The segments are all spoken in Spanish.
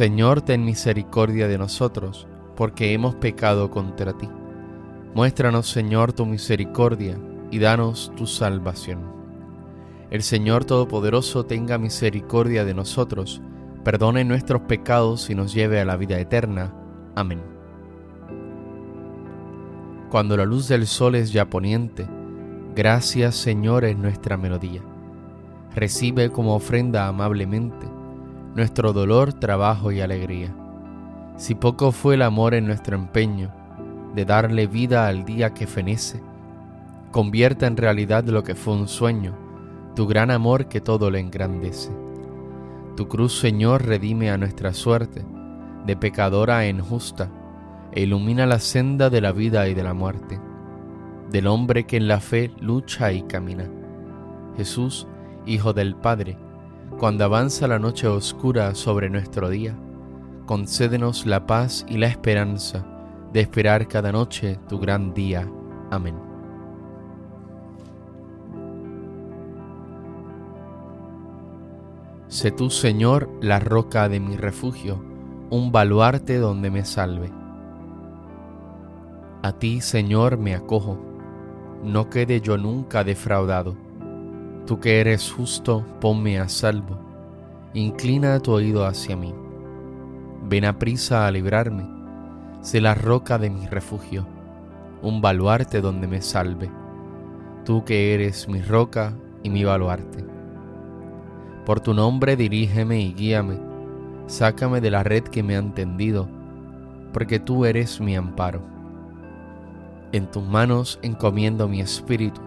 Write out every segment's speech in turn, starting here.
Señor, ten misericordia de nosotros, porque hemos pecado contra ti. Muéstranos, Señor, tu misericordia y danos tu salvación. El Señor Todopoderoso tenga misericordia de nosotros, perdone nuestros pecados y nos lleve a la vida eterna. Amén. Cuando la luz del sol es ya poniente, gracias Señor es nuestra melodía. Recibe como ofrenda amablemente nuestro dolor, trabajo y alegría. Si poco fue el amor en nuestro empeño de darle vida al día que fenece, convierta en realidad lo que fue un sueño, tu gran amor que todo le engrandece. Tu cruz, Señor, redime a nuestra suerte, de pecadora en justa, e ilumina la senda de la vida y de la muerte, del hombre que en la fe lucha y camina. Jesús, Hijo del Padre, cuando avanza la noche oscura sobre nuestro día, concédenos la paz y la esperanza de esperar cada noche tu gran día. Amén. Sé tú, Señor, la roca de mi refugio, un baluarte donde me salve. A ti, Señor, me acojo, no quede yo nunca defraudado Tú que eres justo, ponme a salvo. Inclina tu oído hacia mí. Ven a prisa a librarme. Sé la roca de mi refugio, un baluarte donde me salve. Tú que eres mi roca y mi baluarte. Por tu nombre dirígeme y guíame. Sácame de la red que me han tendido, porque tú eres mi amparo. En tus manos encomiendo mi espíritu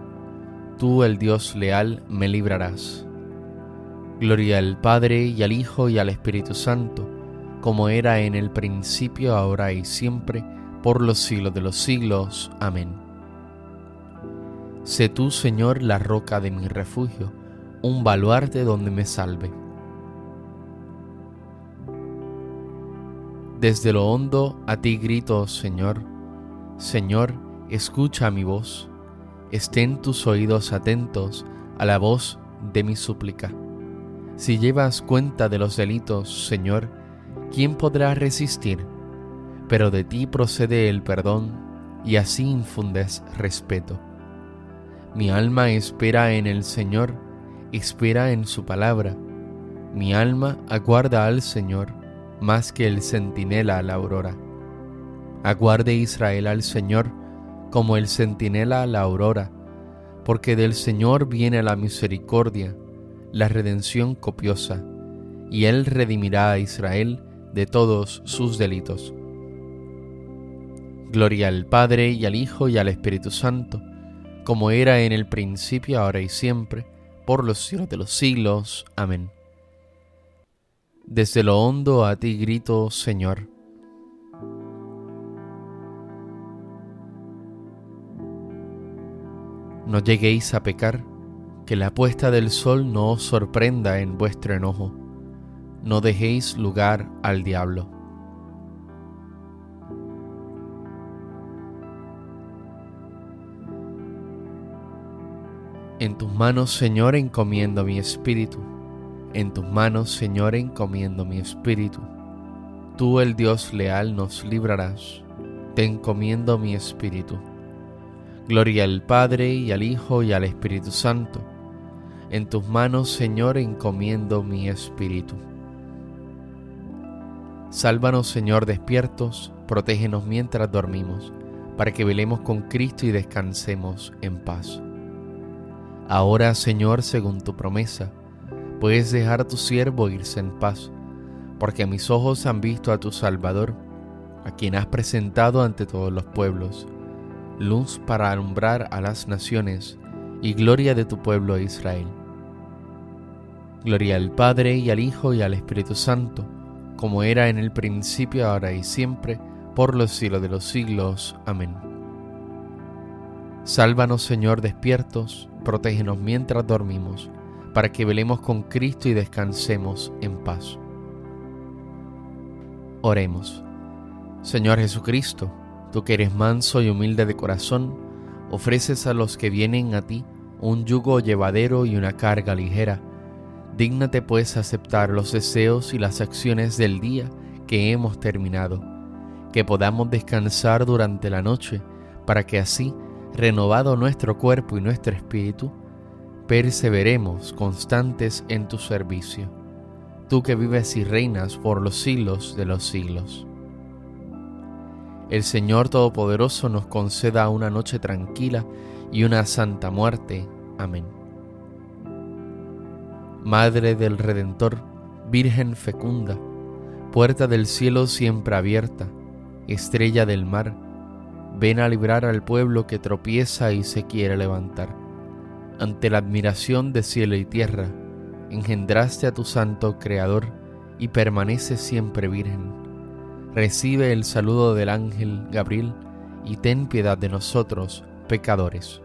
tú el Dios leal me librarás. Gloria al Padre y al Hijo y al Espíritu Santo, como era en el principio, ahora y siempre, por los siglos de los siglos. Amén. Sé tú, Señor, la roca de mi refugio, un baluarte donde me salve. Desde lo hondo a ti grito, Señor, Señor, escucha mi voz estén tus oídos atentos a la voz de mi súplica. Si llevas cuenta de los delitos, Señor, ¿quién podrá resistir? Pero de ti procede el perdón y así infundes respeto. Mi alma espera en el Señor, espera en su palabra. Mi alma aguarda al Señor más que el centinela a la aurora. Aguarde Israel al Señor, como el centinela la aurora, porque del Señor viene la misericordia, la redención copiosa, y Él redimirá a Israel de todos sus delitos. Gloria al Padre y al Hijo y al Espíritu Santo, como era en el principio, ahora y siempre, por los siglos de los siglos. Amén. Desde lo hondo a ti grito, Señor No lleguéis a pecar, que la puesta del sol no os sorprenda en vuestro enojo. No dejéis lugar al diablo. En tus manos, Señor, encomiendo mi espíritu. En tus manos, Señor, encomiendo mi espíritu. Tú, el Dios leal, nos librarás. Te encomiendo mi espíritu. Gloria al Padre y al Hijo y al Espíritu Santo. En tus manos, Señor, encomiendo mi espíritu. Sálvanos, Señor, despiertos, protégenos mientras dormimos, para que velemos con Cristo y descansemos en paz. Ahora, Señor, según tu promesa, puedes dejar a tu siervo irse en paz, porque mis ojos han visto a tu Salvador, a quien has presentado ante todos los pueblos luz para alumbrar a las naciones y gloria de tu pueblo Israel. Gloria al Padre y al Hijo y al Espíritu Santo, como era en el principio, ahora y siempre, por los siglos de los siglos. Amén. Sálvanos, Señor, despiertos, protégenos mientras dormimos, para que velemos con Cristo y descansemos en paz. Oremos. Señor Jesucristo, tú que eres manso y humilde de corazón, ofreces a los que vienen a ti un yugo llevadero y una carga ligera. Dígnate pues aceptar los deseos y las acciones del día que hemos terminado, que podamos descansar durante la noche, para que así, renovado nuestro cuerpo y nuestro espíritu, perseveremos constantes en tu servicio, tú que vives y reinas por los siglos de los siglos. El Señor Todopoderoso nos conceda una noche tranquila y una santa muerte. Amén. Madre del Redentor, Virgen fecunda, puerta del cielo siempre abierta, estrella del mar, ven a librar al pueblo que tropieza y se quiere levantar. Ante la admiración de cielo y tierra, engendraste a tu santo Creador y permanece siempre virgen. Recibe el saludo del ángel Gabriel y ten piedad de nosotros, pecadores